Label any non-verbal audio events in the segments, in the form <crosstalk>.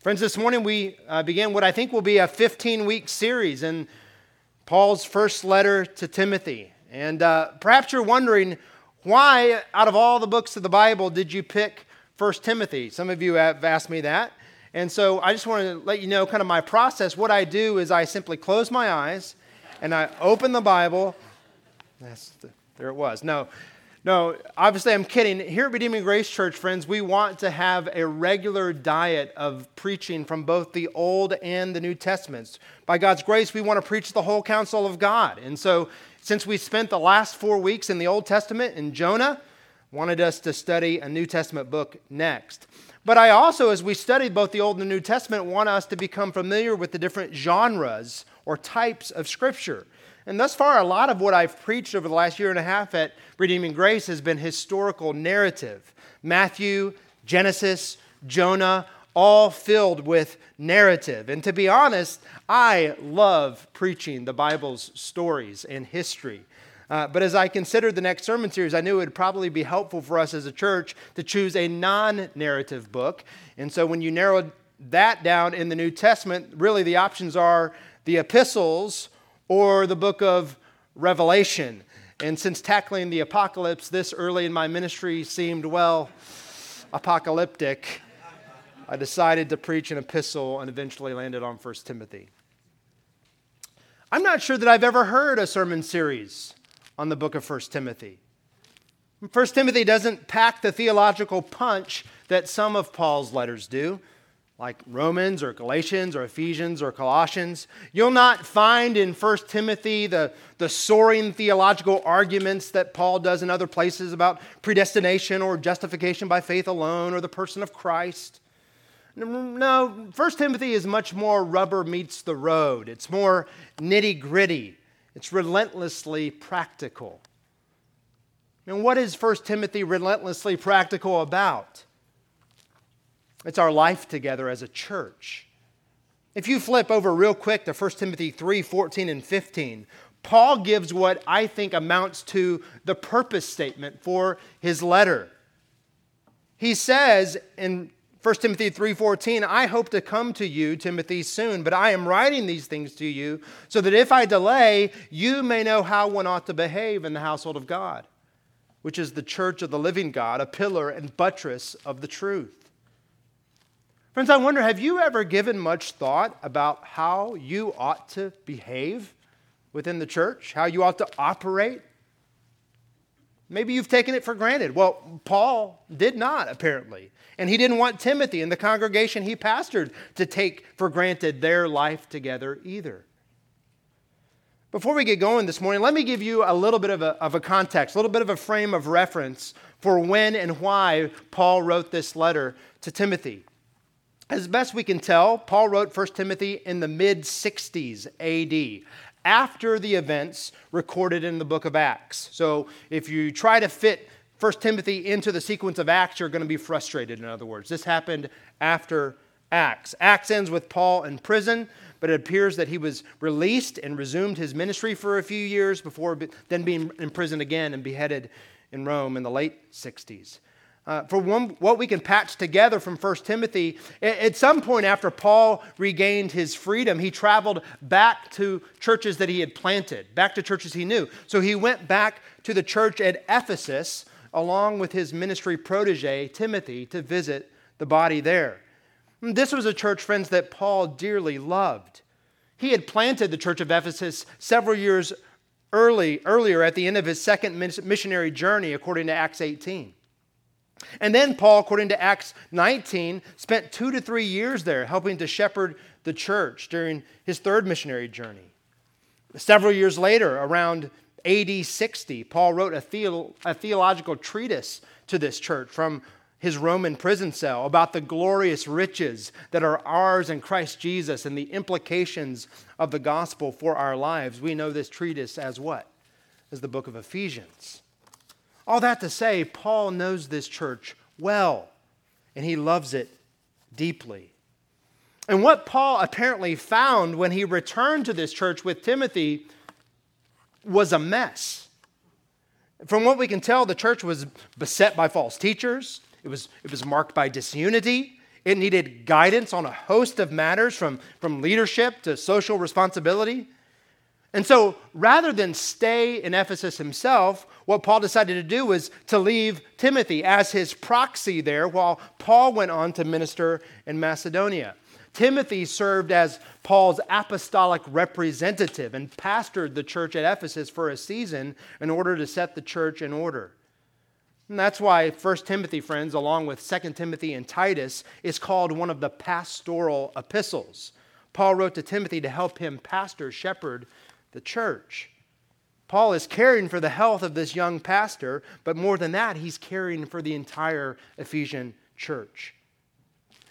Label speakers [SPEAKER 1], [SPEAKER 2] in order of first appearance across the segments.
[SPEAKER 1] Friends, this morning we uh, begin what I think will be a 15 week series in Paul's first letter to Timothy. And uh, perhaps you're wondering why, out of all the books of the Bible, did you pick 1 Timothy? Some of you have asked me that. And so I just want to let you know kind of my process. What I do is I simply close my eyes and I open the Bible. That's the, there it was. No, no, obviously I'm kidding. Here at Redeeming Grace Church, friends, we want to have a regular diet of preaching from both the Old and the New Testaments. By God's grace, we want to preach the whole counsel of God. And so, since we spent the last four weeks in the Old Testament in Jonah, wanted us to study a New Testament book next. But I also, as we studied both the Old and the New Testament, want us to become familiar with the different genres or types of Scripture. And thus far, a lot of what I've preached over the last year and a half at Redeeming Grace has been historical narrative. Matthew, Genesis, Jonah, all filled with narrative. And to be honest, I love preaching the Bible's stories and history. Uh, but as I considered the next sermon series, I knew it would probably be helpful for us as a church to choose a non narrative book. And so when you narrow that down in the New Testament, really the options are the epistles or the book of Revelation. And since tackling the apocalypse this early in my ministry seemed, well, apocalyptic, I decided to preach an epistle and eventually landed on 1 Timothy. I'm not sure that I've ever heard a sermon series on the book of 1 Timothy. 1 Timothy doesn't pack the theological punch that some of Paul's letters do like Romans or Galatians or Ephesians or Colossians. You'll not find in 1 Timothy the, the soaring theological arguments that Paul does in other places about predestination or justification by faith alone or the person of Christ. No, 1 Timothy is much more rubber meets the road. It's more nitty gritty. It's relentlessly practical. And what is 1 Timothy relentlessly practical about? It's our life together as a church. If you flip over real quick to 1 Timothy 3 14 and 15, Paul gives what I think amounts to the purpose statement for his letter. He says in 1 Timothy 3:14, I hope to come to you, Timothy, soon, but I am writing these things to you so that if I delay, you may know how one ought to behave in the household of God, which is the church of the living God, a pillar and buttress of the truth. Friends, I wonder have you ever given much thought about how you ought to behave within the church, how you ought to operate? Maybe you've taken it for granted. Well, Paul did not, apparently. And he didn't want Timothy and the congregation he pastored to take for granted their life together either. Before we get going this morning, let me give you a little bit of a, of a context, a little bit of a frame of reference for when and why Paul wrote this letter to Timothy. As best we can tell, Paul wrote 1 Timothy in the mid 60s AD, after the events recorded in the book of Acts. So if you try to fit 1 Timothy into the sequence of Acts, you're going to be frustrated, in other words. This happened after Acts. Acts ends with Paul in prison, but it appears that he was released and resumed his ministry for a few years before then being imprisoned again and beheaded in Rome in the late 60s. Uh, for one, what we can patch together from 1 Timothy, at some point after Paul regained his freedom, he traveled back to churches that he had planted, back to churches he knew. So he went back to the church at Ephesus along with his ministry protege, Timothy, to visit the body there. This was a church, friends, that Paul dearly loved. He had planted the church of Ephesus several years early, earlier at the end of his second missionary journey, according to Acts 18. And then Paul, according to Acts 19, spent two to three years there helping to shepherd the church during his third missionary journey. Several years later, around AD 60, Paul wrote a, theo- a theological treatise to this church from his Roman prison cell about the glorious riches that are ours in Christ Jesus and the implications of the gospel for our lives. We know this treatise as what? As the book of Ephesians. All that to say, Paul knows this church well, and he loves it deeply. And what Paul apparently found when he returned to this church with Timothy was a mess. From what we can tell, the church was beset by false teachers, it was, it was marked by disunity, It needed guidance on a host of matters from, from leadership to social responsibility. And so rather than stay in Ephesus himself, what Paul decided to do was to leave Timothy as his proxy there while Paul went on to minister in Macedonia. Timothy served as Paul's apostolic representative and pastored the church at Ephesus for a season in order to set the church in order. And that's why 1 Timothy, friends, along with 2 Timothy and Titus, is called one of the pastoral epistles. Paul wrote to Timothy to help him pastor, shepherd the church. Paul is caring for the health of this young pastor, but more than that, he's caring for the entire Ephesian church.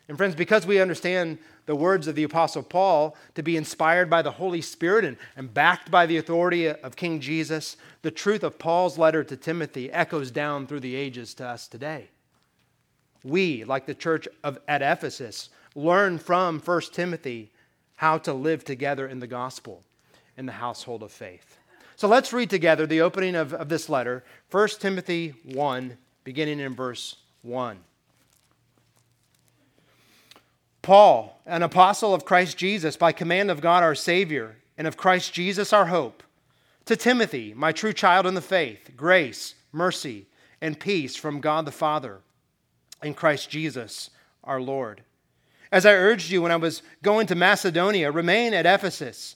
[SPEAKER 1] And friends, because we understand the words of the Apostle Paul to be inspired by the Holy Spirit and, and backed by the authority of King Jesus, the truth of Paul's letter to Timothy echoes down through the ages to us today. We, like the church of, at Ephesus, learn from 1 Timothy how to live together in the gospel in the household of faith. So let's read together the opening of, of this letter, 1 Timothy 1, beginning in verse 1. Paul, an apostle of Christ Jesus, by command of God our Savior, and of Christ Jesus our hope, to Timothy, my true child in the faith, grace, mercy, and peace from God the Father and Christ Jesus our Lord. As I urged you when I was going to Macedonia, remain at Ephesus,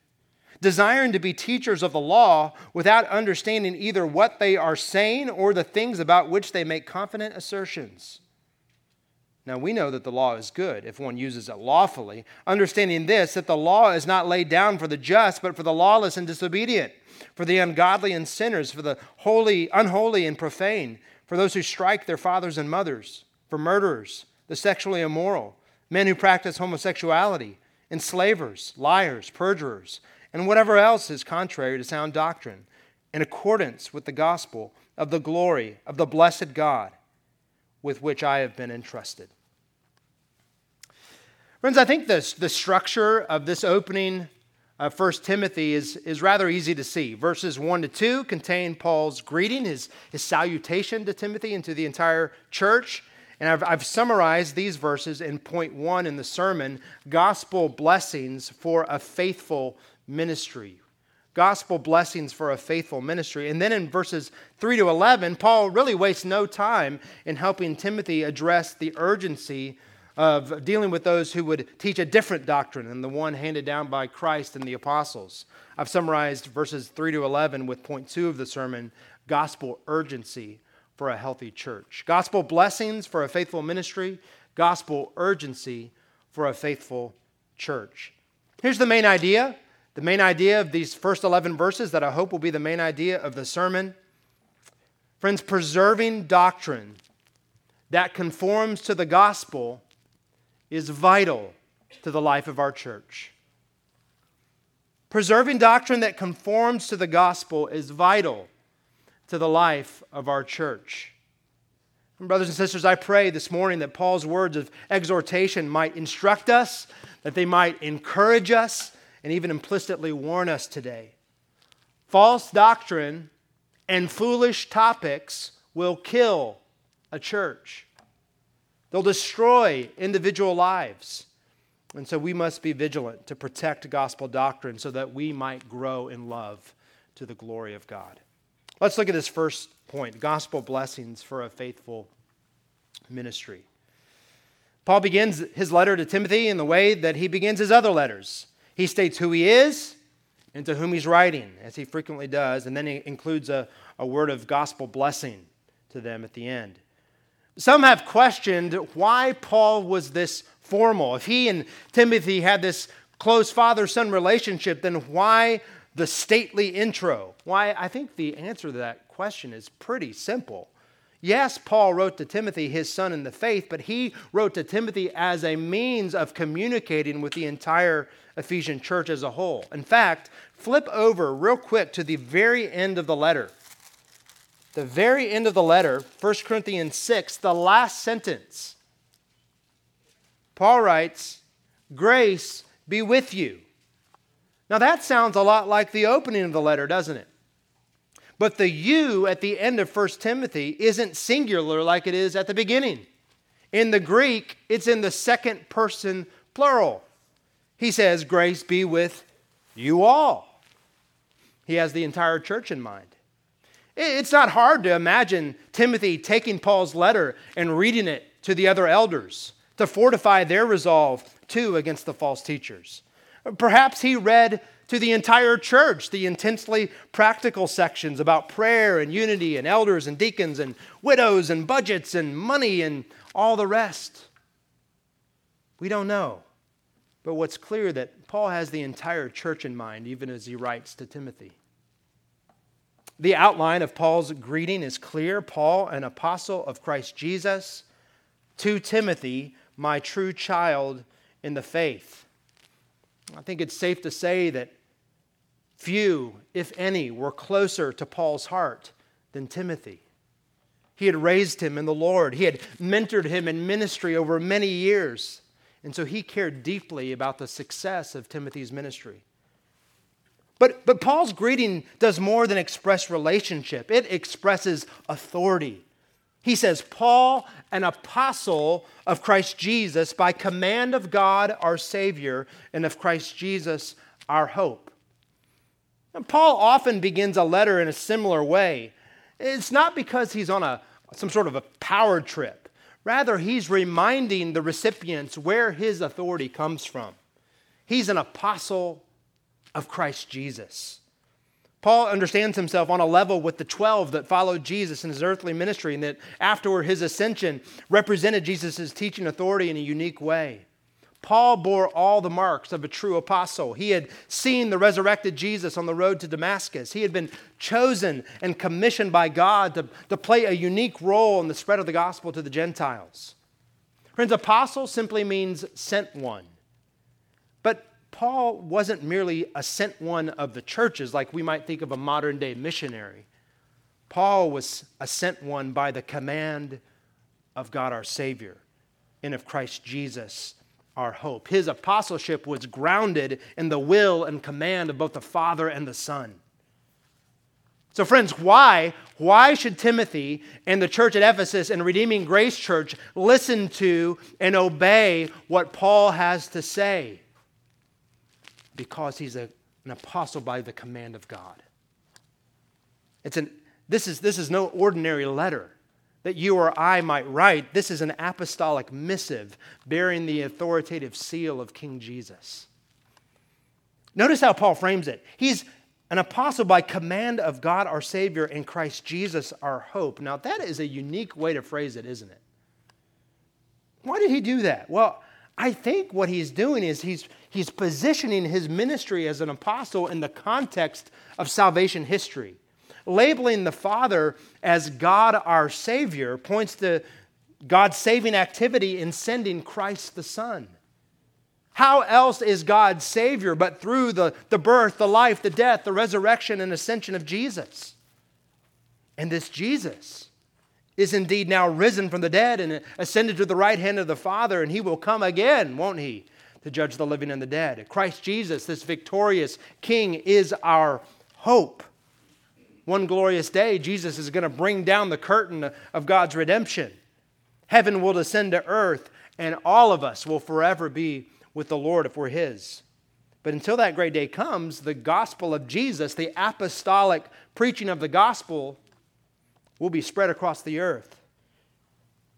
[SPEAKER 1] desiring to be teachers of the law without understanding either what they are saying or the things about which they make confident assertions. Now, we know that the law is good if one uses it lawfully, understanding this, that the law is not laid down for the just, but for the lawless and disobedient for the ungodly and sinners, for the holy, unholy and profane, for those who strike their fathers and mothers, for murderers, the sexually immoral, men who practice homosexuality, enslavers, liars, perjurers, and whatever else is contrary to sound doctrine, in accordance with the gospel of the glory of the blessed God with which I have been entrusted. Friends, I think this, the structure of this opening of 1 Timothy is, is rather easy to see. Verses 1 to 2 contain Paul's greeting, his, his salutation to Timothy and to the entire church. And I've, I've summarized these verses in point one in the sermon gospel blessings for a faithful ministry. Gospel blessings for a faithful ministry. And then in verses 3 to 11, Paul really wastes no time in helping Timothy address the urgency of dealing with those who would teach a different doctrine than the one handed down by Christ and the apostles. I've summarized verses 3 to 11 with point two of the sermon gospel urgency for a healthy church. Gospel blessings for a faithful ministry, gospel urgency for a faithful church. Here's the main idea. The main idea of these first 11 verses that I hope will be the main idea of the sermon. Friends, preserving doctrine that conforms to the gospel is vital to the life of our church. Preserving doctrine that conforms to the gospel is vital to the life of our church. And brothers and sisters, I pray this morning that Paul's words of exhortation might instruct us, that they might encourage us, and even implicitly warn us today. False doctrine and foolish topics will kill a church. They'll destroy individual lives. And so we must be vigilant to protect gospel doctrine so that we might grow in love to the glory of God. Let's look at this first point gospel blessings for a faithful ministry. Paul begins his letter to Timothy in the way that he begins his other letters. He states who he is and to whom he's writing, as he frequently does, and then he includes a, a word of gospel blessing to them at the end. Some have questioned why Paul was this formal. If he and Timothy had this close father son relationship, then why the stately intro? Why, I think the answer to that question is pretty simple. Yes, Paul wrote to Timothy, his son in the faith, but he wrote to Timothy as a means of communicating with the entire Ephesian church as a whole. In fact, flip over real quick to the very end of the letter. The very end of the letter, 1 Corinthians 6, the last sentence. Paul writes, Grace be with you. Now that sounds a lot like the opening of the letter, doesn't it? But the you at the end of 1 Timothy isn't singular like it is at the beginning. In the Greek, it's in the second person plural. He says, Grace be with you all. He has the entire church in mind. It's not hard to imagine Timothy taking Paul's letter and reading it to the other elders to fortify their resolve too against the false teachers. Perhaps he read to the entire church the intensely practical sections about prayer and unity and elders and deacons and widows and budgets and money and all the rest. We don't know. But what's clear that Paul has the entire church in mind even as he writes to Timothy. The outline of Paul's greeting is clear. Paul, an apostle of Christ Jesus, to Timothy, my true child in the faith. I think it's safe to say that few, if any, were closer to Paul's heart than Timothy. He had raised him in the Lord, he had mentored him in ministry over many years. And so he cared deeply about the success of Timothy's ministry. But, but Paul's greeting does more than express relationship, it expresses authority. He says, Paul, an apostle of Christ Jesus, by command of God our Savior, and of Christ Jesus our hope. And Paul often begins a letter in a similar way. It's not because he's on a, some sort of a power trip. Rather, he's reminding the recipients where his authority comes from. He's an apostle of Christ Jesus. Paul understands himself on a level with the 12 that followed Jesus in his earthly ministry and that afterward his ascension represented Jesus' teaching authority in a unique way. Paul bore all the marks of a true apostle. He had seen the resurrected Jesus on the road to Damascus. He had been chosen and commissioned by God to, to play a unique role in the spread of the gospel to the Gentiles. Friends, apostle simply means sent one. But Paul wasn't merely a sent one of the churches like we might think of a modern day missionary. Paul was a sent one by the command of God our Savior and of Christ Jesus our hope. His apostleship was grounded in the will and command of both the Father and the Son. So, friends, why? Why should Timothy and the church at Ephesus and Redeeming Grace Church listen to and obey what Paul has to say? because he's a, an apostle by the command of God. It's an, this, is, this is no ordinary letter that you or I might write. This is an apostolic missive bearing the authoritative seal of King Jesus. Notice how Paul frames it. He's an apostle by command of God our Savior and Christ Jesus our hope. Now, that is a unique way to phrase it, isn't it? Why did he do that? Well, I think what he's doing is he's, he's positioning his ministry as an apostle in the context of salvation history. Labeling the Father as God our Savior points to God's saving activity in sending Christ the Son. How else is God Savior but through the, the birth, the life, the death, the resurrection, and ascension of Jesus? And this Jesus is indeed now risen from the dead and ascended to the right hand of the Father, and he will come again, won't he, to judge the living and the dead. Christ Jesus, this victorious King, is our hope. One glorious day, Jesus is going to bring down the curtain of God's redemption. Heaven will descend to earth, and all of us will forever be with the Lord if we're His. But until that great day comes, the gospel of Jesus, the apostolic preaching of the gospel, will be spread across the earth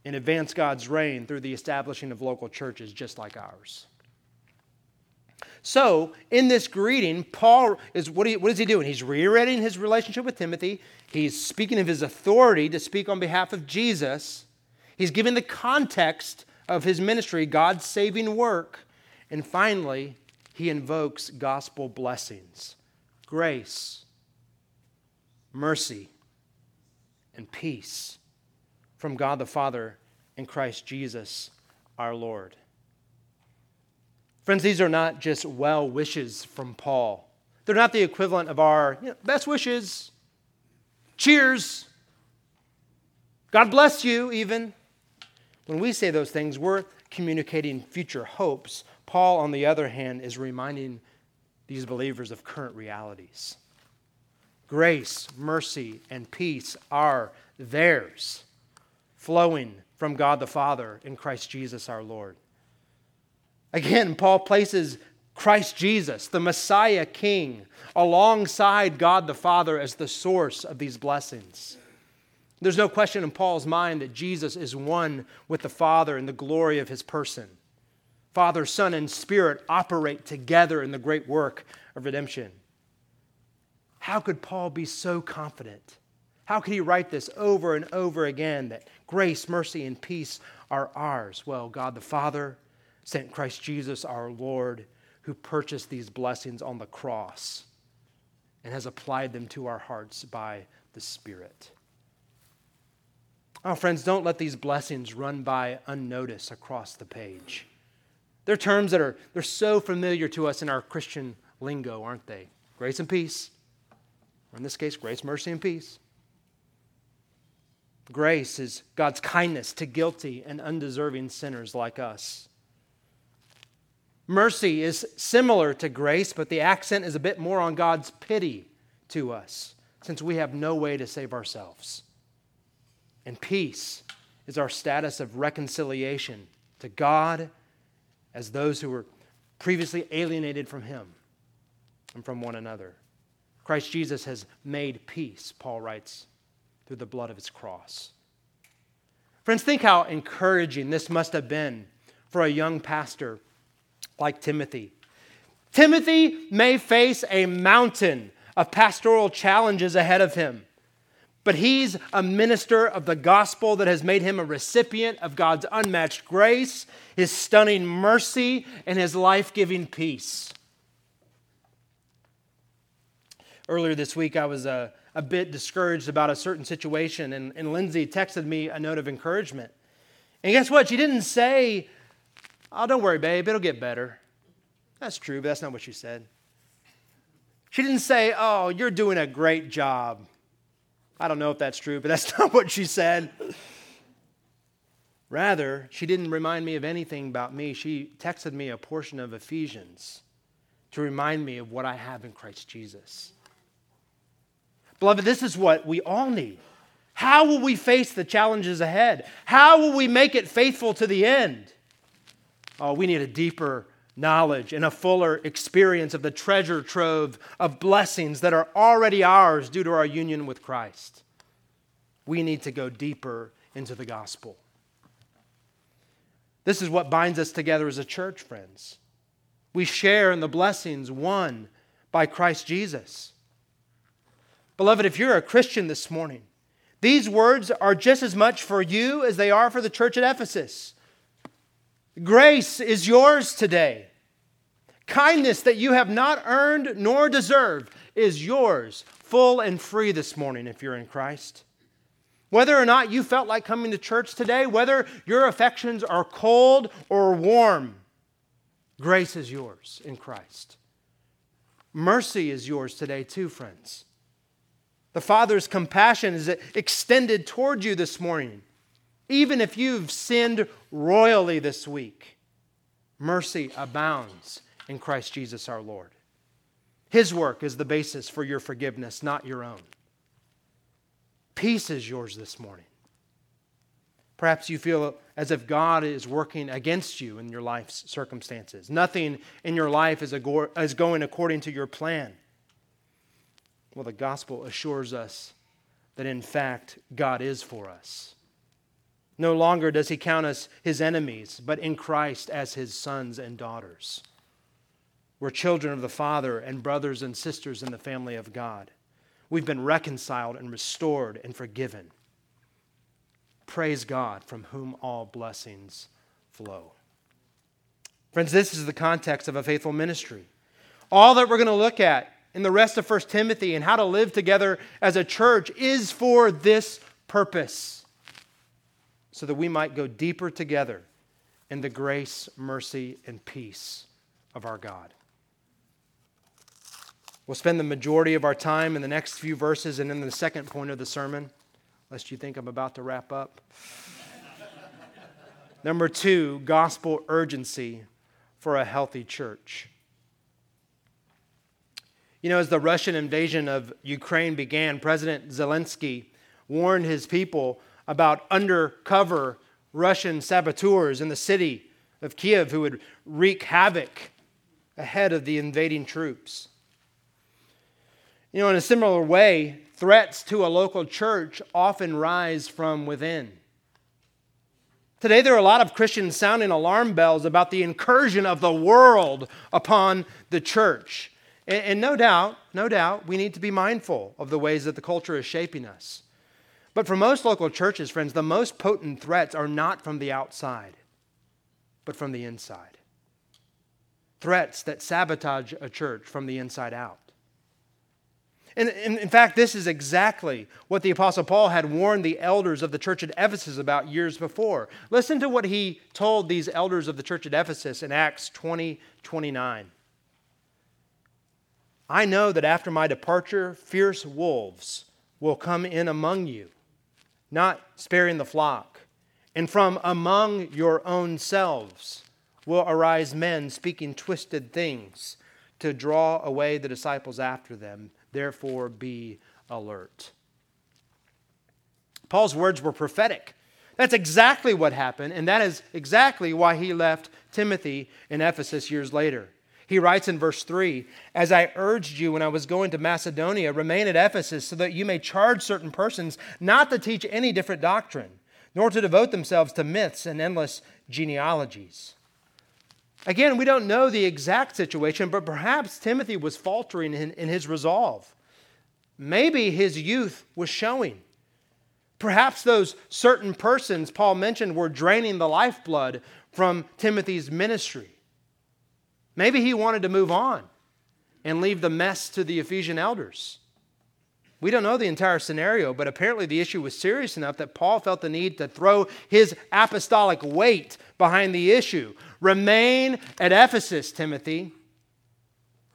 [SPEAKER 1] and advance God's reign through the establishing of local churches just like ours. So, in this greeting, Paul is what, he, what is he doing? He's reiterating his relationship with Timothy. He's speaking of his authority to speak on behalf of Jesus. He's giving the context of his ministry, God's saving work. And finally, he invokes gospel blessings grace, mercy, and peace. from God the Father and Christ Jesus our Lord. Friends, these are not just well wishes from Paul. They're not the equivalent of our you know, best wishes, cheers, God bless you, even. When we say those things, we're communicating future hopes. Paul, on the other hand, is reminding these believers of current realities. Grace, mercy, and peace are theirs, flowing from God the Father in Christ Jesus our Lord. Again, Paul places Christ Jesus, the Messiah King, alongside God the Father as the source of these blessings. There's no question in Paul's mind that Jesus is one with the Father in the glory of his person. Father, Son, and Spirit operate together in the great work of redemption. How could Paul be so confident? How could he write this over and over again that grace, mercy, and peace are ours? Well, God the Father sent Christ Jesus, our Lord, who purchased these blessings on the cross and has applied them to our hearts by the Spirit. Oh, friends, don't let these blessings run by unnoticed across the page. They're terms that are they're so familiar to us in our Christian lingo, aren't they? Grace and peace. Or in this case, grace, mercy, and peace. Grace is God's kindness to guilty and undeserving sinners like us. Mercy is similar to grace, but the accent is a bit more on God's pity to us, since we have no way to save ourselves. And peace is our status of reconciliation to God as those who were previously alienated from Him and from one another. Christ Jesus has made peace, Paul writes, through the blood of his cross. Friends, think how encouraging this must have been for a young pastor like Timothy. Timothy may face a mountain of pastoral challenges ahead of him. But he's a minister of the gospel that has made him a recipient of God's unmatched grace, his stunning mercy, and his life giving peace. Earlier this week, I was a, uh, a bit discouraged about a certain situation, and, and Lindsay texted me a note of encouragement. And guess what? She didn't say, Oh, don't worry, babe, it'll get better. That's true, but that's not what she said. She didn't say, Oh, you're doing a great job. I don't know if that's true, but that's <laughs> not what she said. Rather, she didn't remind me of anything about me. She texted me a portion of Ephesians to remind me of what I have in Christ Jesus. Beloved, this is what we all need. How will we face the challenges ahead? How will we make it faithful to the end? Oh, we need a deeper knowledge and a fuller experience of the treasure trove of blessings that are already ours due to our union with Christ. We need to go deeper into the gospel. This is what binds us together as a church, friends. We share in the blessings won by Christ Jesus. Beloved, if you're a Christian this morning, these words are just as much for you as they are for the church at Ephesus. Grace is yours today. Kindness that you have not earned nor deserved is yours, full and free this morning if you're in Christ. Whether or not you felt like coming to church today, whether your affections are cold or warm, grace is yours in Christ. Mercy is yours today, too, friends. The Father's compassion is extended toward you this morning. Even if you've sinned royally this week, mercy abounds in Christ Jesus our Lord. His work is the basis for your forgiveness, not your own. Peace is yours this morning. Perhaps you feel as if God is working against you in your life's circumstances. Nothing in your life is, is going according to your plan. Well, the gospel assures us that in fact God is for us. No longer does he count us his enemies, but in Christ as his sons and daughters. We're children of the Father and brothers and sisters in the family of God. We've been reconciled and restored and forgiven. Praise God, from whom all blessings flow. Friends, this is the context of a faithful ministry. All that we're going to look at in the rest of 1 Timothy and how to live together as a church is for this purpose so that we might go deeper together in the grace, mercy, and peace of our God. We'll spend the majority of our time in the next few verses and in the second point of the sermon, lest you think I'm about to wrap up. <laughs> Number two, gospel urgency for a healthy church. You know, as the Russian invasion of Ukraine began, President Zelensky warned his people about undercover Russian saboteurs in the city of Kiev who would wreak havoc ahead of the invading troops. You know, in a similar way, threats to a local church often rise from within. Today, there are a lot of Christians sounding alarm bells about the incursion of the world upon the church. And, and, no doubt, no doubt, we need to be mindful of the ways that the culture is shaping us. But for most local churches, friends, the most potent threats are not from the outside, but from the inside. Threats that sabotage a church from the inside out. And, in fact, this is exactly what the Apostle Paul had warned the elders of the church at Ephesus about years before. Listen to what he told these elders of the church at Ephesus in Acts 20 29. I know that after my departure, fierce wolves will come in among you, not sparing the flock. And from among your own selves will arise men speaking twisted things to draw away the disciples after them. Therefore, be alert. Paul's words were prophetic. That's exactly what happened, and that is exactly why he left Timothy in Ephesus years later. He writes in verse 3 As I urged you when I was going to Macedonia, remain at Ephesus so that you may charge certain persons not to teach any different doctrine, nor to devote themselves to myths and endless genealogies. Again, we don't know the exact situation, but perhaps Timothy was faltering in, in his resolve. Maybe his youth was showing. Perhaps those certain persons Paul mentioned were draining the lifeblood from Timothy's ministry. Maybe he wanted to move on and leave the mess to the Ephesian elders. We don't know the entire scenario, but apparently the issue was serious enough that Paul felt the need to throw his apostolic weight behind the issue. Remain at Ephesus, Timothy.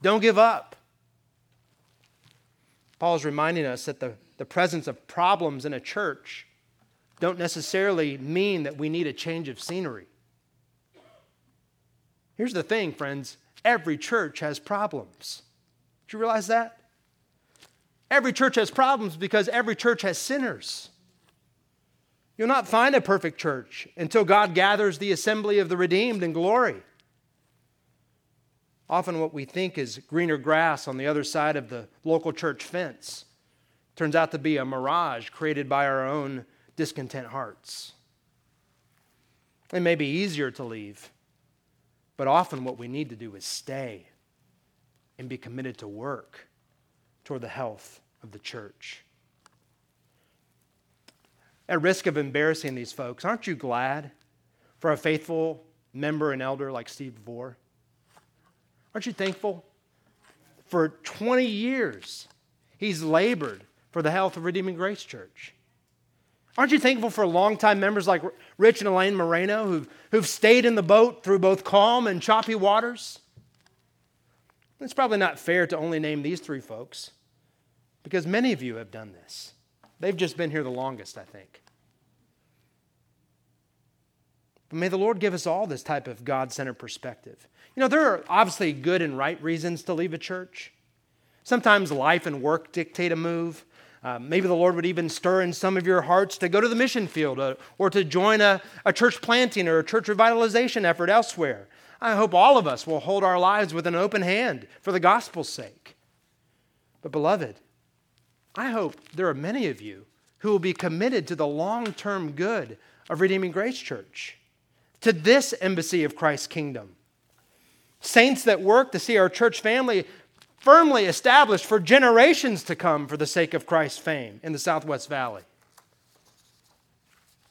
[SPEAKER 1] Don't give up. Paul is reminding us that the, the presence of problems in a church don't necessarily mean that we need a change of scenery. Here's the thing, friends every church has problems. Did you realize that? Every church has problems because every church has sinners. You'll not find a perfect church until God gathers the assembly of the redeemed in glory. Often, what we think is greener grass on the other side of the local church fence turns out to be a mirage created by our own discontent hearts. It may be easier to leave, but often what we need to do is stay and be committed to work toward the health of the church. At risk of embarrassing these folks, aren't you glad for a faithful member and elder like Steve Vore? Aren't you thankful? For 20 years, he's labored for the health of Redeeming Grace Church. Aren't you thankful for longtime members like Rich and Elaine Moreno who've, who've stayed in the boat through both calm and choppy waters? It's probably not fair to only name these three folks. Because many of you have done this. They've just been here the longest, I think. But may the Lord give us all this type of God centered perspective. You know, there are obviously good and right reasons to leave a church. Sometimes life and work dictate a move. Uh, maybe the Lord would even stir in some of your hearts to go to the mission field uh, or to join a, a church planting or a church revitalization effort elsewhere. I hope all of us will hold our lives with an open hand for the gospel's sake. But, beloved, I hope there are many of you who will be committed to the long term good of Redeeming Grace Church, to this embassy of Christ's kingdom. Saints that work to see our church family firmly established for generations to come for the sake of Christ's fame in the Southwest Valley.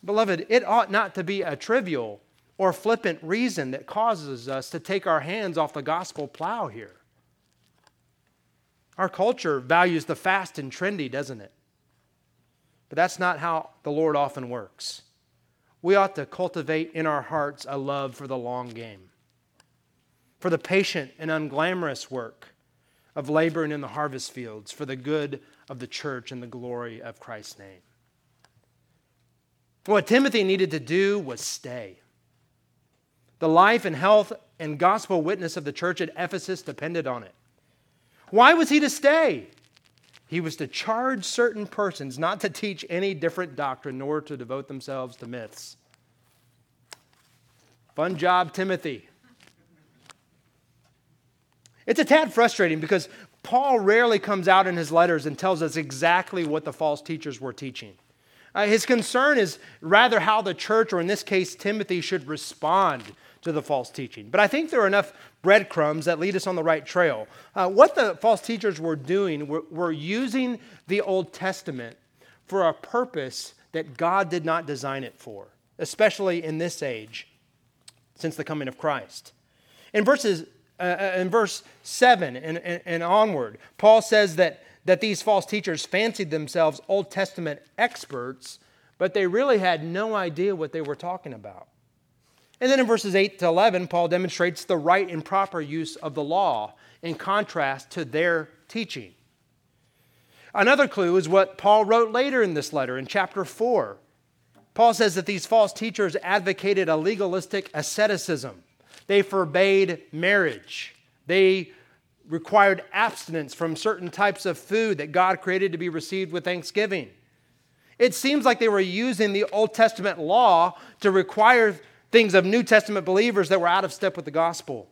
[SPEAKER 1] Beloved, it ought not to be a trivial or flippant reason that causes us to take our hands off the gospel plow here. Our culture values the fast and trendy, doesn't it? But that's not how the Lord often works. we ought to cultivate in our hearts a love for the long game, for the patient and unglamorous work of laboring in the harvest fields for the good of the church and the glory of Christ's name. What Timothy needed to do was stay. The life and health and gospel witness of the church at Ephesus depended on it. Why was he to stay? He was to charge certain persons not to teach any different doctrine nor to devote themselves to myths. Fun job, Timothy. It's a tad frustrating because Paul rarely comes out in his letters and tells us exactly what the false teachers were teaching. Uh, his concern is rather how the church, or in this case, Timothy, should respond to the false teaching. But I think there are enough breadcrumbs that lead us on the right trail. Uh, what the false teachers were doing were, were using the Old Testament for a purpose that God did not design it for, especially in this age since the coming of Christ. In verses uh in verse 7 and, and, and onward, Paul says that, that these false teachers fancied themselves Old Testament experts, but they really had no idea what they were talking about. And then in verses 8 to 11, Paul demonstrates the right and proper use of the law in contrast to their teaching. Another clue is what Paul wrote later in this letter in chapter 4. Paul says that these false teachers advocated a legalistic asceticism. They forbade marriage. They required abstinence from certain types of food that God created to be received with thanksgiving. It seems like they were using the Old Testament law to require things of New Testament believers that were out of step with the gospel.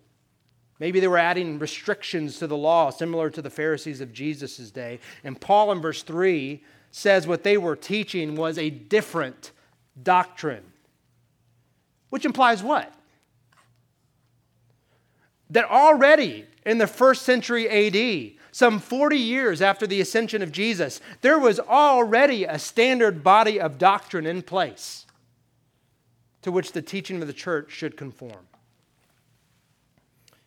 [SPEAKER 1] Maybe they were adding restrictions to the law, similar to the Pharisees of Jesus' day. And Paul in verse 3 says what they were teaching was a different doctrine. Which implies what? That already in the first century AD, some 40 years after the ascension of Jesus, there was already a standard body of doctrine in place to which the teaching of the church should conform.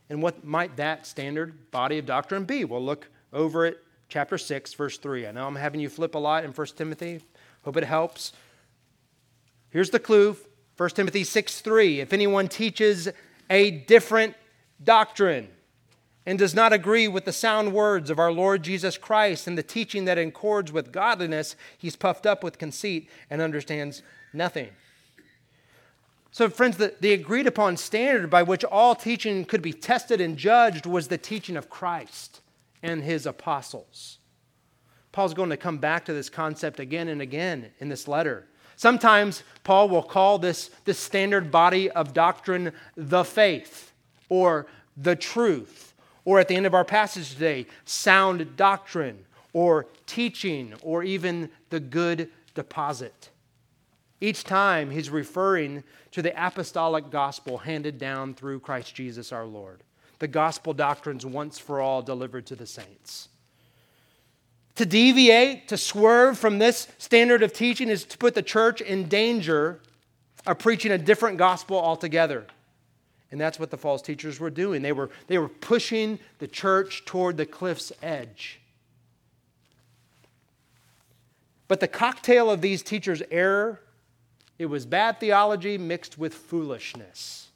[SPEAKER 1] And what might that standard body of doctrine be? We'll look over at chapter 6, verse 3. I know I'm having you flip a lot in 1 Timothy. Hope it helps. Here's the clue 1 Timothy 6 3. If anyone teaches a different doctrine and does not agree with the sound words of our Lord Jesus Christ and the teaching that accords with godliness, he's puffed up with conceit and understands nothing. So, friends, the, the agreed upon standard by which all teaching could be tested and judged was the teaching of Christ and his apostles. Paul's going to come back to this concept again and again in this letter. Sometimes Paul will call this, this standard body of doctrine the faith or the truth, or at the end of our passage today, sound doctrine or teaching or even the good deposit. Each time he's referring to the apostolic gospel handed down through Christ Jesus our Lord, the gospel doctrines once for all delivered to the saints. To deviate, to swerve from this standard of teaching is to put the church in danger of preaching a different gospel altogether. And that's what the false teachers were doing. They were, they were pushing the church toward the cliff's edge. But the cocktail of these teachers' error it was bad theology mixed with foolishness.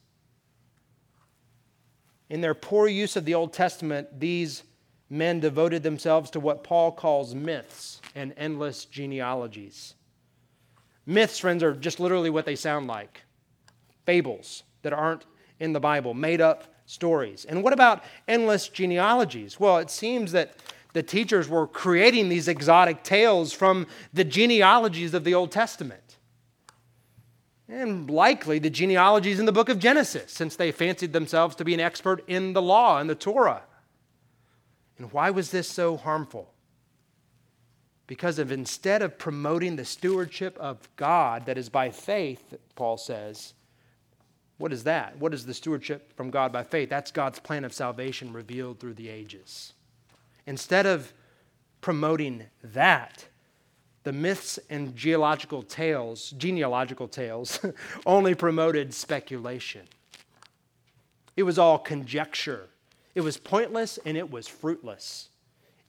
[SPEAKER 1] In their poor use of the Old Testament, these men devoted themselves to what Paul calls myths and endless genealogies. Myths, friends, are just literally what they sound like fables that aren't in the Bible, made up stories. And what about endless genealogies? Well, it seems that the teachers were creating these exotic tales from the genealogies of the Old Testament and likely the genealogies in the book of Genesis, since they fancied themselves to be an expert in the law and the Torah. And why was this so harmful? Because of instead of promoting the stewardship of God that is by faith, Paul says, what is that? What is the stewardship from God by faith? That's God's plan of salvation revealed through the ages. Instead of promoting that, the myths and geological tales, genealogical tales, <laughs> only promoted speculation. It was all conjecture. It was pointless and it was fruitless.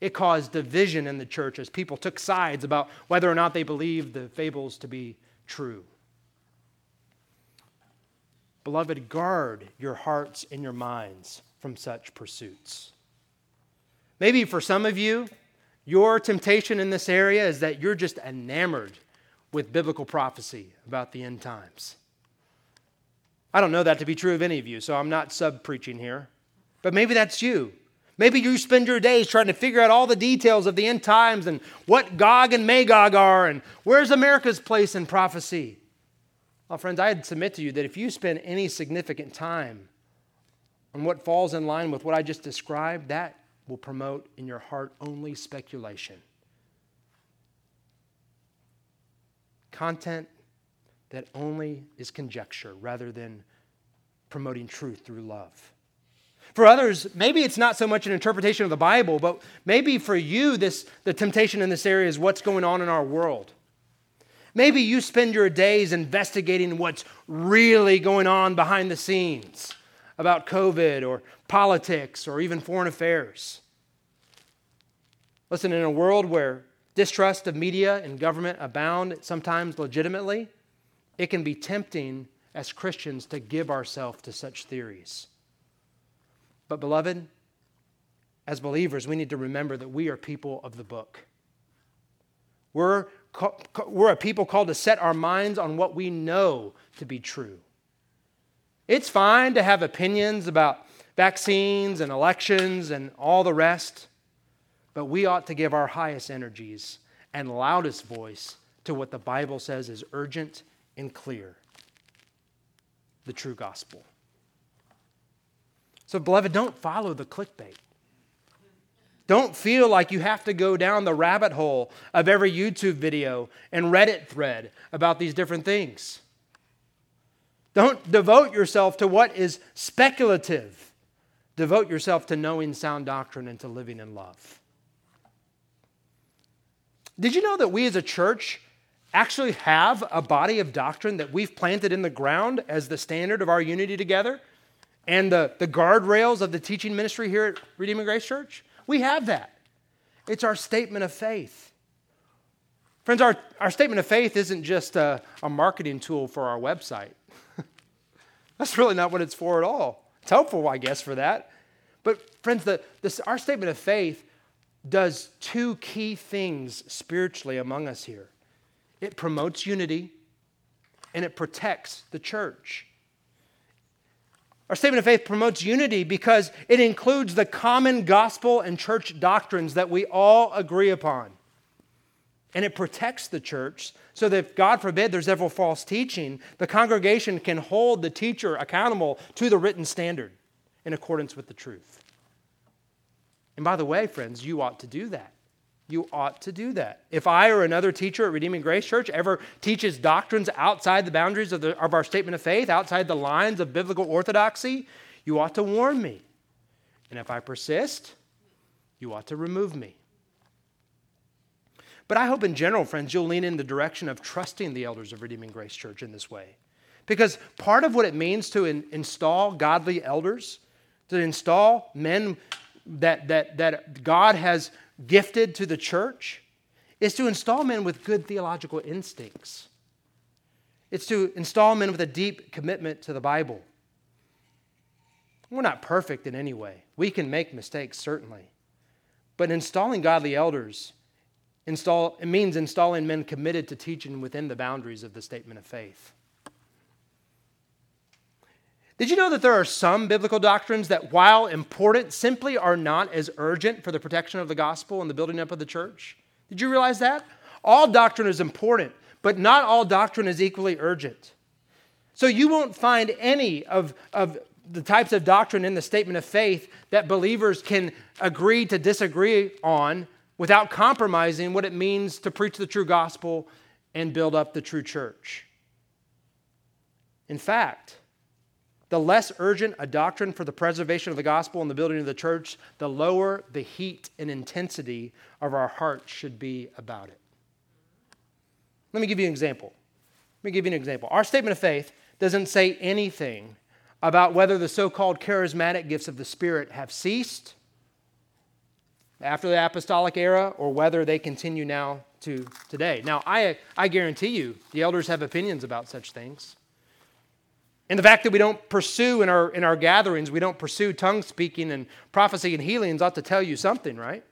[SPEAKER 1] It caused division in the church as people took sides about whether or not they believed the fables to be true. Beloved, guard your hearts and your minds from such pursuits. Maybe for some of you, your temptation in this area is that you're just enamored with biblical prophecy about the end times. I don't know that to be true of any of you, so I'm not sub preaching here. But maybe that's you. Maybe you spend your days trying to figure out all the details of the end times and what Gog and Magog are and where's America's place in prophecy. Well, friends, I'd submit to you that if you spend any significant time on what falls in line with what I just described, that will promote in your heart only speculation. Content that only is conjecture rather than promoting truth through love. For others, maybe it's not so much an interpretation of the Bible, but maybe for you, this, the temptation in this area is what's going on in our world. Maybe you spend your days investigating what's really going on behind the scenes about COVID or politics or even foreign affairs. Listen, in a world where distrust of media and government abound, sometimes legitimately, it can be tempting as Christians to give ourselves to such theories. But, beloved, as believers, we need to remember that we are people of the book. We're, we're a people called to set our minds on what we know to be true. It's fine to have opinions about vaccines and elections and all the rest, but we ought to give our highest energies and loudest voice to what the Bible says is urgent and clear the true gospel. So, beloved, don't follow the clickbait. Don't feel like you have to go down the rabbit hole of every YouTube video and Reddit thread about these different things. Don't devote yourself to what is speculative. Devote yourself to knowing sound doctrine and to living in love. Did you know that we as a church actually have a body of doctrine that we've planted in the ground as the standard of our unity together and the, the guardrails of the teaching ministry here at Redeeming Grace Church? We have that. It's our statement of faith. Friends, our, our statement of faith isn't just a, a marketing tool for our website. <laughs> That's really not what it's for at all. It's helpful, I guess, for that. But, friends, the, this, our statement of faith does two key things spiritually among us here it promotes unity and it protects the church. Our statement of faith promotes unity because it includes the common gospel and church doctrines that we all agree upon. And it protects the church so that if, God forbid, there's ever false teaching, the congregation can hold the teacher accountable to the written standard in accordance with the truth. And by the way, friends, you ought to do that. You ought to do that. If I or another teacher at Redeeming Grace Church ever teaches doctrines outside the boundaries of, the, of our statement of faith, outside the lines of biblical orthodoxy, you ought to warn me. And if I persist, you ought to remove me. But I hope in general, friends, you'll lean in the direction of trusting the elders of Redeeming Grace Church in this way. Because part of what it means to in, install godly elders, to install men that, that, that God has gifted to the church is to install men with good theological instincts. It's to install men with a deep commitment to the Bible. We're not perfect in any way. We can make mistakes, certainly. But installing godly elders install, it means installing men committed to teaching within the boundaries of the statement of faith. Did you know that there are some biblical doctrines that, while important, simply are not as urgent for the protection of the gospel and the building up of the church? Did you realize that? All doctrine is important, but not all doctrine is equally urgent. So you won't find any of, of the types of doctrine in the statement of faith that believers can agree to disagree on without compromising what it means to preach the true gospel and build up the true church. In fact, the less urgent a doctrine for the preservation of the gospel and the building of the church, the lower the heat and intensity of our heart should be about it. Let me give you an example. Let me give you an example. Our statement of faith doesn't say anything about whether the so called charismatic gifts of the Spirit have ceased after the apostolic era or whether they continue now to today. Now, I, I guarantee you the elders have opinions about such things. And the fact that we don't pursue in our, in our gatherings, we don't pursue tongue speaking and prophecy and healings ought to tell you something, right?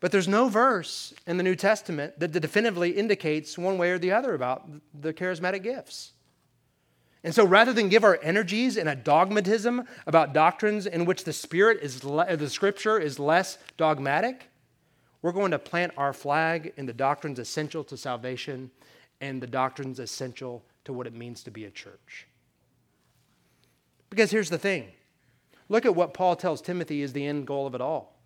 [SPEAKER 1] But there's no verse in the New Testament that definitively indicates one way or the other about the charismatic gifts. And so rather than give our energies in a dogmatism about doctrines in which the spirit is le- uh, the scripture is less dogmatic, we're going to plant our flag in the doctrines essential to salvation and the doctrines essential to what it means to be a church. Because here's the thing look at what Paul tells Timothy is the end goal of it all.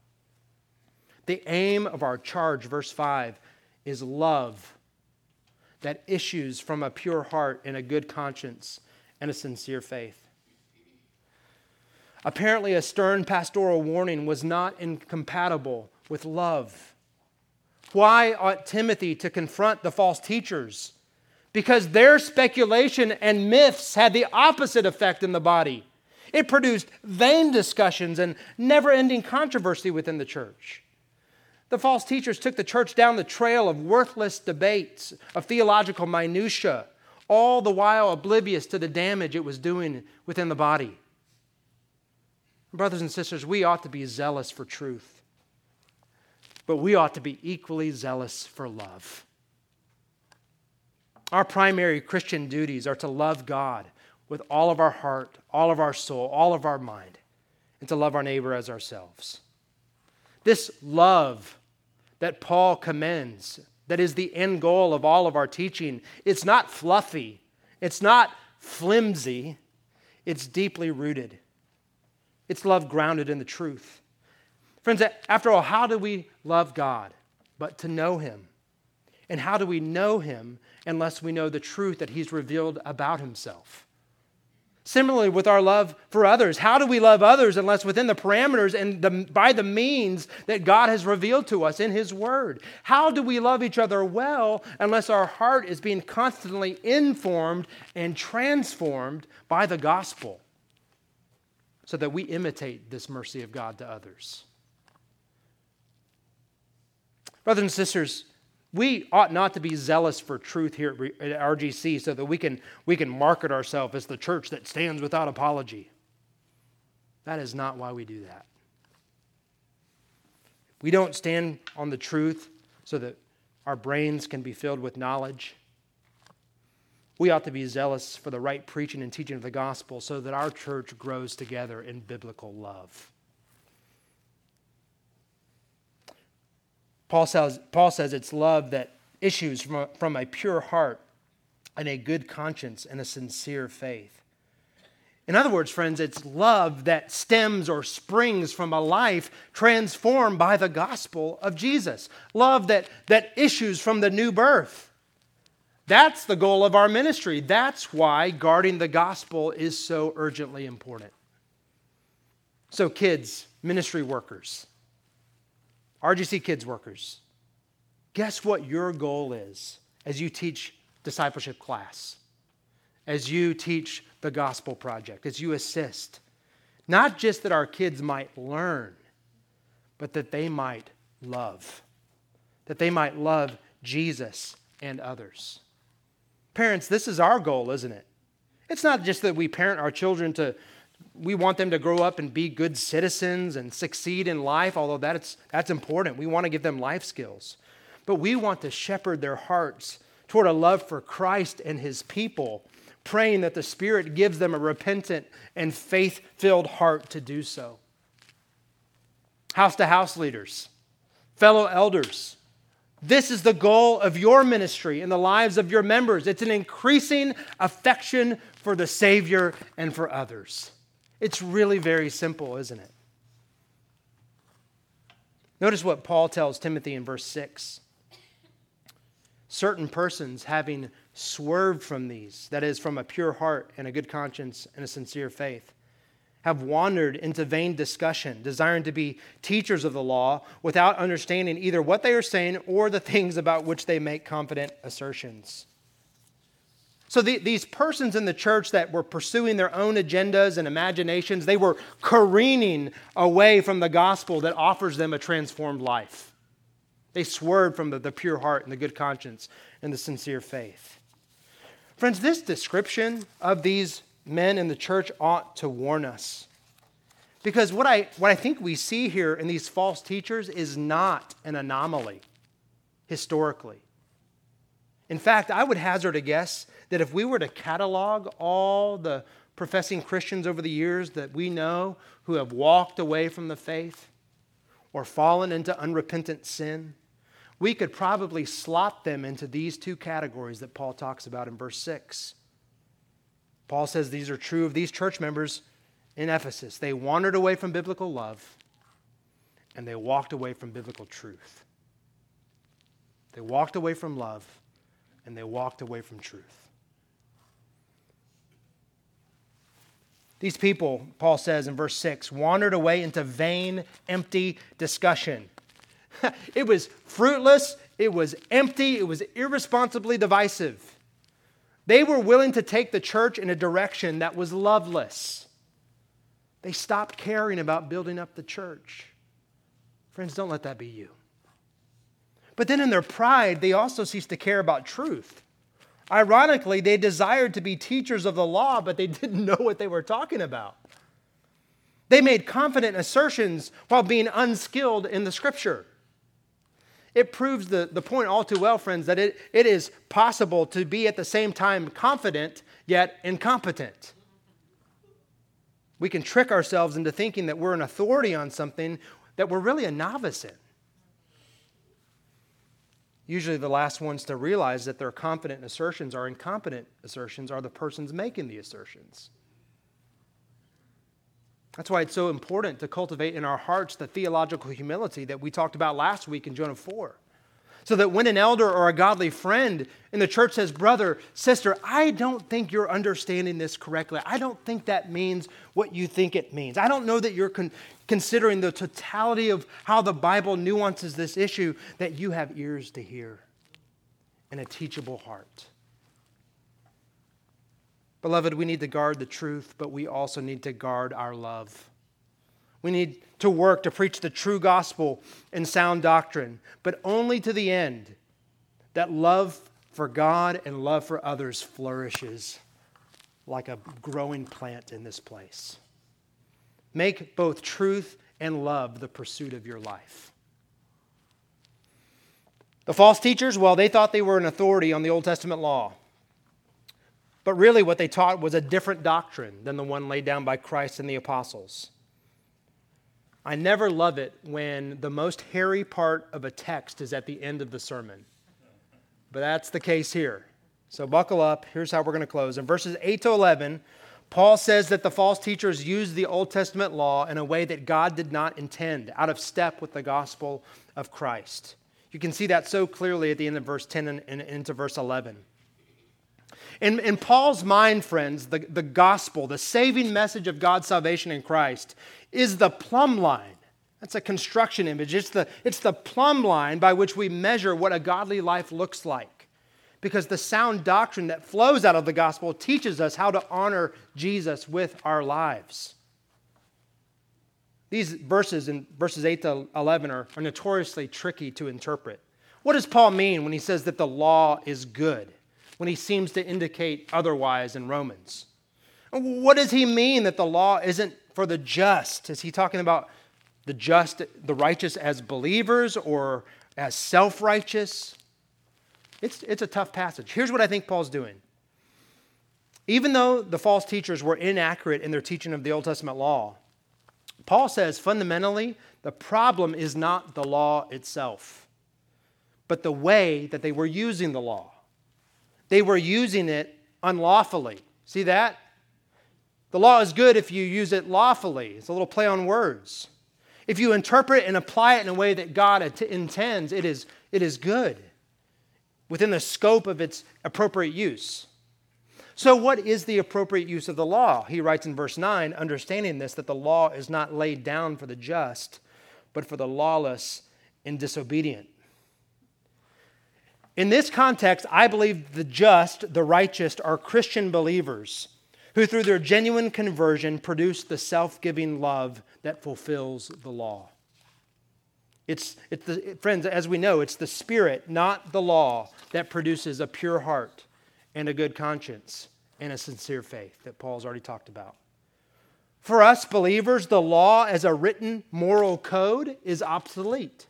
[SPEAKER 1] The aim of our charge, verse 5, is love that issues from a pure heart and a good conscience and a sincere faith. Apparently, a stern pastoral warning was not incompatible with love. Why ought Timothy to confront the false teachers? Because their speculation and myths had the opposite effect in the body. It produced vain discussions and never ending controversy within the church. The false teachers took the church down the trail of worthless debates, of theological minutiae, all the while oblivious to the damage it was doing within the body. Brothers and sisters, we ought to be zealous for truth, but we ought to be equally zealous for love. Our primary Christian duties are to love God with all of our heart, all of our soul, all of our mind, and to love our neighbor as ourselves. This love that Paul commends, that is the end goal of all of our teaching, it's not fluffy, it's not flimsy, it's deeply rooted. It's love grounded in the truth. Friends, after all, how do we love God but to know Him? And how do we know Him unless we know the truth that He's revealed about Himself? Similarly, with our love for others, how do we love others unless within the parameters and the, by the means that God has revealed to us in His Word? How do we love each other well unless our heart is being constantly informed and transformed by the gospel so that we imitate this mercy of God to others? Brothers and sisters, we ought not to be zealous for truth here at RGC so that we can, we can market ourselves as the church that stands without apology. That is not why we do that. We don't stand on the truth so that our brains can be filled with knowledge. We ought to be zealous for the right preaching and teaching of the gospel so that our church grows together in biblical love. Paul says, Paul says it's love that issues from a, from a pure heart and a good conscience and a sincere faith. In other words, friends, it's love that stems or springs from a life transformed by the gospel of Jesus. Love that, that issues from the new birth. That's the goal of our ministry. That's why guarding the gospel is so urgently important. So, kids, ministry workers, RGC Kids workers, guess what your goal is as you teach discipleship class, as you teach the gospel project, as you assist? Not just that our kids might learn, but that they might love, that they might love Jesus and others. Parents, this is our goal, isn't it? It's not just that we parent our children to we want them to grow up and be good citizens and succeed in life, although that's, that's important. We want to give them life skills. But we want to shepherd their hearts toward a love for Christ and his people, praying that the Spirit gives them a repentant and faith filled heart to do so. House to house leaders, fellow elders, this is the goal of your ministry in the lives of your members. It's an increasing affection for the Savior and for others. It's really very simple, isn't it? Notice what Paul tells Timothy in verse 6. Certain persons having swerved from these, that is, from a pure heart and a good conscience and a sincere faith, have wandered into vain discussion, desiring to be teachers of the law without understanding either what they are saying or the things about which they make confident assertions. So the, these persons in the church that were pursuing their own agendas and imaginations, they were careening away from the gospel that offers them a transformed life. They swerved from the, the pure heart and the good conscience and the sincere faith. Friends, this description of these men in the church ought to warn us. Because what I, what I think we see here in these false teachers is not an anomaly historically. In fact, I would hazard a guess that if we were to catalog all the professing Christians over the years that we know who have walked away from the faith or fallen into unrepentant sin, we could probably slot them into these two categories that Paul talks about in verse 6. Paul says these are true of these church members in Ephesus. They wandered away from biblical love and they walked away from biblical truth. They walked away from love and they walked away from truth. These people, Paul says in verse 6, wandered away into vain, empty discussion. <laughs> it was fruitless, it was empty, it was irresponsibly divisive. They were willing to take the church in a direction that was loveless. They stopped caring about building up the church. Friends, don't let that be you. But then in their pride, they also ceased to care about truth. Ironically, they desired to be teachers of the law, but they <laughs> didn't know what they were talking about. They made confident assertions while being unskilled in the scripture. It proves the, the point all too well, friends, that it, it is possible to be at the same time confident yet incompetent. We can trick ourselves into thinking that we're an authority on something that we're really a novice in. Usually, the last ones to realize that their confident assertions are incompetent assertions are the persons making the assertions. That's why it's so important to cultivate in our hearts the theological humility that we talked about last week in Jonah 4. So that when an elder or a godly friend in the church says, Brother, sister, I don't think you're understanding this correctly. I don't think that means what you think it means. I don't know that you're con- considering the totality of how the Bible nuances this issue, that you have ears to hear and a teachable heart. Beloved, we need to guard the truth, but we also need to guard our love. We need to work to preach the true gospel and sound doctrine, but only to the end that love for God and love for others flourishes like a growing plant in this place. Make both truth and love the pursuit of your life. The false teachers, well, they thought they were an authority on the Old Testament law. But really, what they taught was a different doctrine than the one laid down by Christ and the apostles. I never love it when the most hairy part of a text is at the end of the sermon. But that's the case here. So buckle up. Here's how we're going to close. In verses 8 to 11, Paul says that the false teachers used the Old Testament law in a way that God did not intend, out of step with the gospel of Christ. You can see that so clearly at the end of verse 10 and, and into verse 11. In, in Paul's mind, friends, the, the gospel, the saving message of God's salvation in Christ, is the plumb line. That's a construction image. It's the, it's the plumb line by which we measure what a godly life looks like. Because the sound doctrine that flows out of the gospel teaches us how to honor Jesus with our lives. These verses in verses 8 to 11 are, are notoriously tricky to interpret. What does Paul mean when he says that the law is good? when he seems to indicate otherwise in Romans? What does he mean that the law isn't for the just? Is he talking about the just, the righteous as believers or as self righteous? It's, it's a tough passage. Here's what I think Paul's doing. Even though the false teachers were inaccurate in their teaching of the Old Testament law, Paul says fundamentally the problem is not the law itself, but the way that they were using the law. They were using it unlawfully. See that? The law is good if you use it lawfully. It's a little play on words. If you interpret and apply it in a way that God intends, it is, it is good within the scope of its appropriate use. So, what is the appropriate use of the law? He writes in verse 9, understanding this, that the law is not laid down for the just, but for the lawless and disobedient. In this context, I believe the just, the righteous, are Christian believers who, through their genuine conversion, produce the self giving love that fulfills the law. It's, it's the, friends, as we know, it's the Spirit, not the law, that produces a pure heart and a good conscience and a sincere faith that Paul's already talked about. For us believers, the law as a written moral code is obsolete.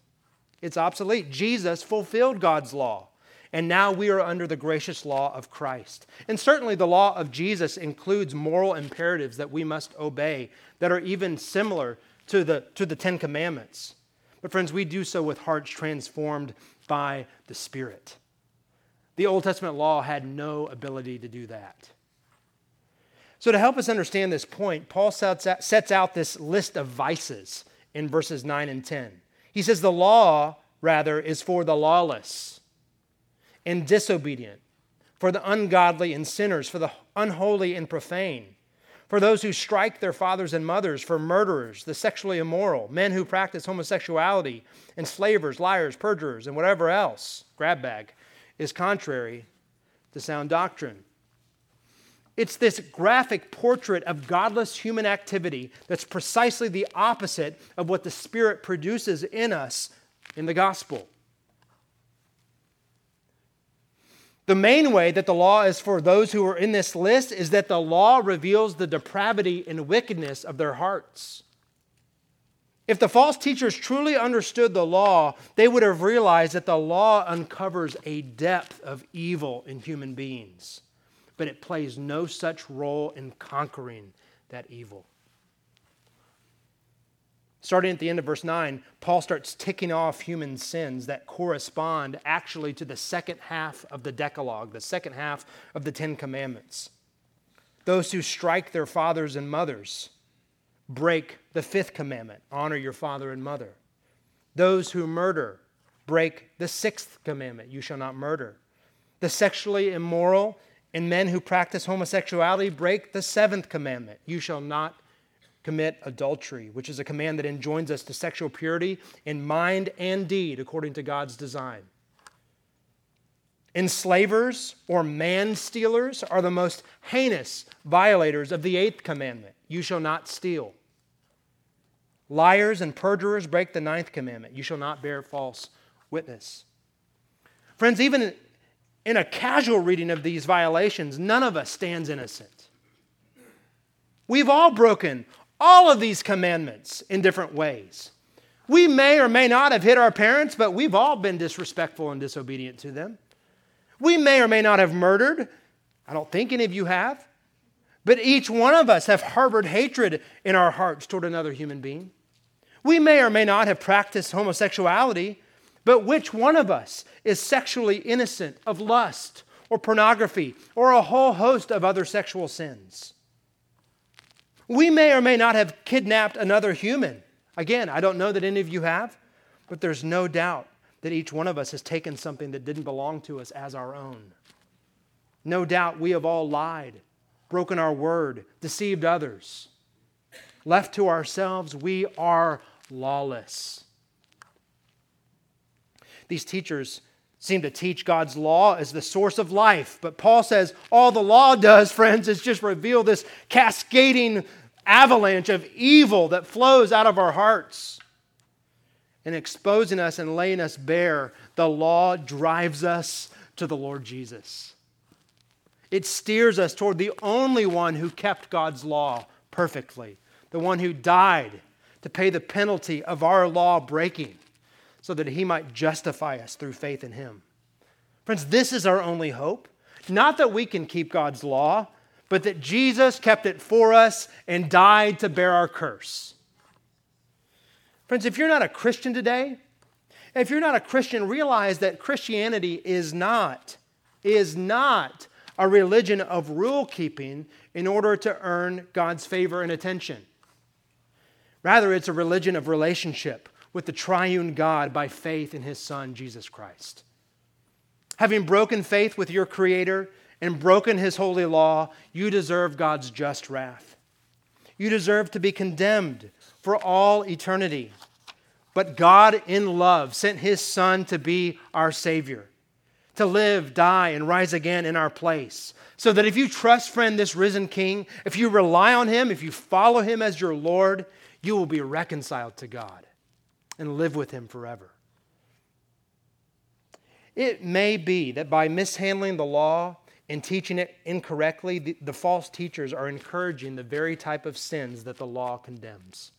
[SPEAKER 1] It's obsolete. Jesus fulfilled God's law, and now we are under the gracious law of Christ. And certainly the law of Jesus includes moral imperatives that we must obey that are even similar to the, to the Ten Commandments. But, friends, we do so with hearts transformed by the Spirit. The Old Testament law had no ability to do that. So, to help us understand this point, Paul sets out this list of vices in verses 9 and 10. He says, The law, rather, is for the lawless and disobedient, for the ungodly and sinners, for the unholy and profane, for those who strike their fathers and mothers, for murderers, the sexually immoral, men who practice homosexuality, enslavers, liars, perjurers, and whatever else, grab bag, is contrary to sound doctrine. It's this graphic portrait of godless human activity that's precisely the opposite of what the Spirit produces in us in the gospel. The main way that the law is for those who are in this list is that the law reveals the depravity and wickedness of their hearts. If the false teachers truly understood the law, they would have realized that the law uncovers a depth of evil in human beings but it plays no such role in conquering that evil. Starting at the end of verse 9, Paul starts ticking off human sins that correspond actually to the second half of the Decalogue, the second half of the Ten Commandments. Those who strike their fathers and mothers break the fifth commandment honor your father and mother. Those who murder break the sixth commandment you shall not murder. The sexually immoral and men who practice homosexuality break the seventh commandment you shall not commit adultery, which is a command that enjoins us to sexual purity in mind and deed according to God's design. Enslavers or man stealers are the most heinous violators of the eighth commandment you shall not steal. Liars and perjurers break the ninth commandment you shall not bear false witness. Friends, even in a casual reading of these violations, none of us stands innocent. We've all broken all of these commandments in different ways. We may or may not have hit our parents, but we've all been disrespectful and disobedient to them. We may or may not have murdered. I don't think any of you have. But each one of us have harbored hatred in our hearts toward another human being. We may or may not have practiced homosexuality, but which one of us is sexually innocent of lust or pornography or a whole host of other sexual sins? We may or may not have kidnapped another human. Again, I don't know that any of you have, but there's no doubt that each one of us has taken something that didn't belong to us as our own. No doubt we have all lied, broken our word, deceived others. Left to ourselves, we are lawless. These teachers seem to teach God's law as the source of life. But Paul says all the law does, <laughs> friends, is just reveal this cascading avalanche of evil that flows out of our hearts. And exposing us and laying us bare, the law drives us to the Lord Jesus. It steers us toward the only one who kept God's law perfectly, the one who died to pay the penalty of our law breaking so that he might justify us through faith in him. Friends, this is our only hope. Not that we can keep God's law, but that Jesus kept it for us and died to bear our curse. Friends, if you're not a Christian today, if you're not a Christian, realize that Christianity is not, is not a religion of rule keeping in order to earn God's favor and attention. Rather, it's a religion of relationship with the triune God by faith in his Son, Jesus Christ. Having broken faith with your Creator and broken his holy law, you deserve God's just wrath. You deserve to be condemned for all eternity. But God, in love, sent his Son to be our Savior, to live, die, and rise again in our place. So that if you trust, friend, this risen King, if you rely on him, if you follow him as your Lord, you will be reconciled to God and live with him forever. It may be that by mishandling the law, and teaching it incorrectly, the, the, false teachers are encouraging the very type of sins that the law condemns.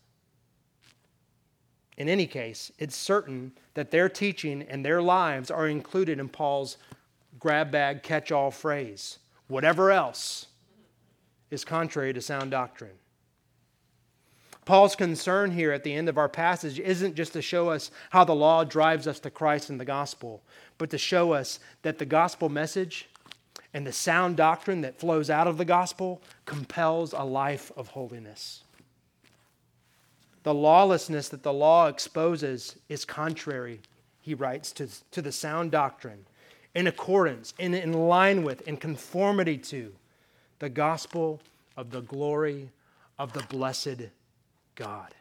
[SPEAKER 1] In any case, it's certain that their teaching and their lives are included in Paul's grab bag catch all phrase. Whatever else is contrary to sound doctrine. Paul's concern here at the end of our passage isn't just to show us how the law drives us to Christ and the gospel, but to show us that the gospel message and the sound doctrine that flows out of the gospel compels a life of holiness. The lawlessness that the law exposes is contrary, he writes, to, to the sound doctrine, in accordance, in, in line with, in conformity to the gospel of the glory of the blessed God,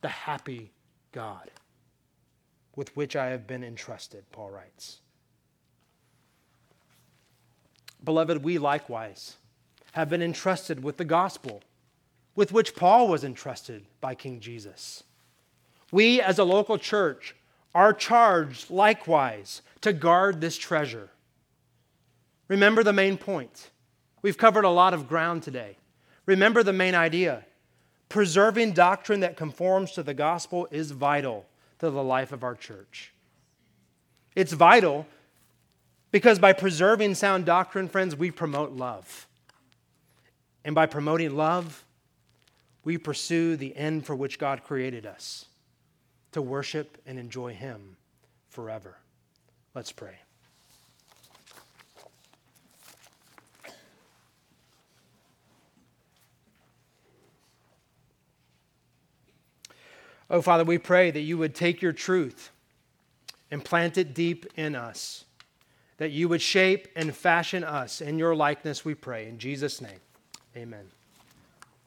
[SPEAKER 1] the happy God with which I have been entrusted, Paul writes. Beloved, we likewise have been entrusted with the gospel with which Paul was entrusted by King Jesus. We, as a local church, are charged likewise to guard this treasure. Remember the main point. We've covered a lot of ground today. Remember the main idea preserving doctrine that conforms to the gospel is vital to the life of our church. It's vital because by preserving sound doctrine, friends, we promote love. And by promoting love, we pursue the end for which God created us to worship and enjoy Him forever. Let's pray. Oh, Father, we pray that you would take your truth and plant it deep in us, that you would shape and fashion us in your likeness, we pray. In Jesus' name, amen.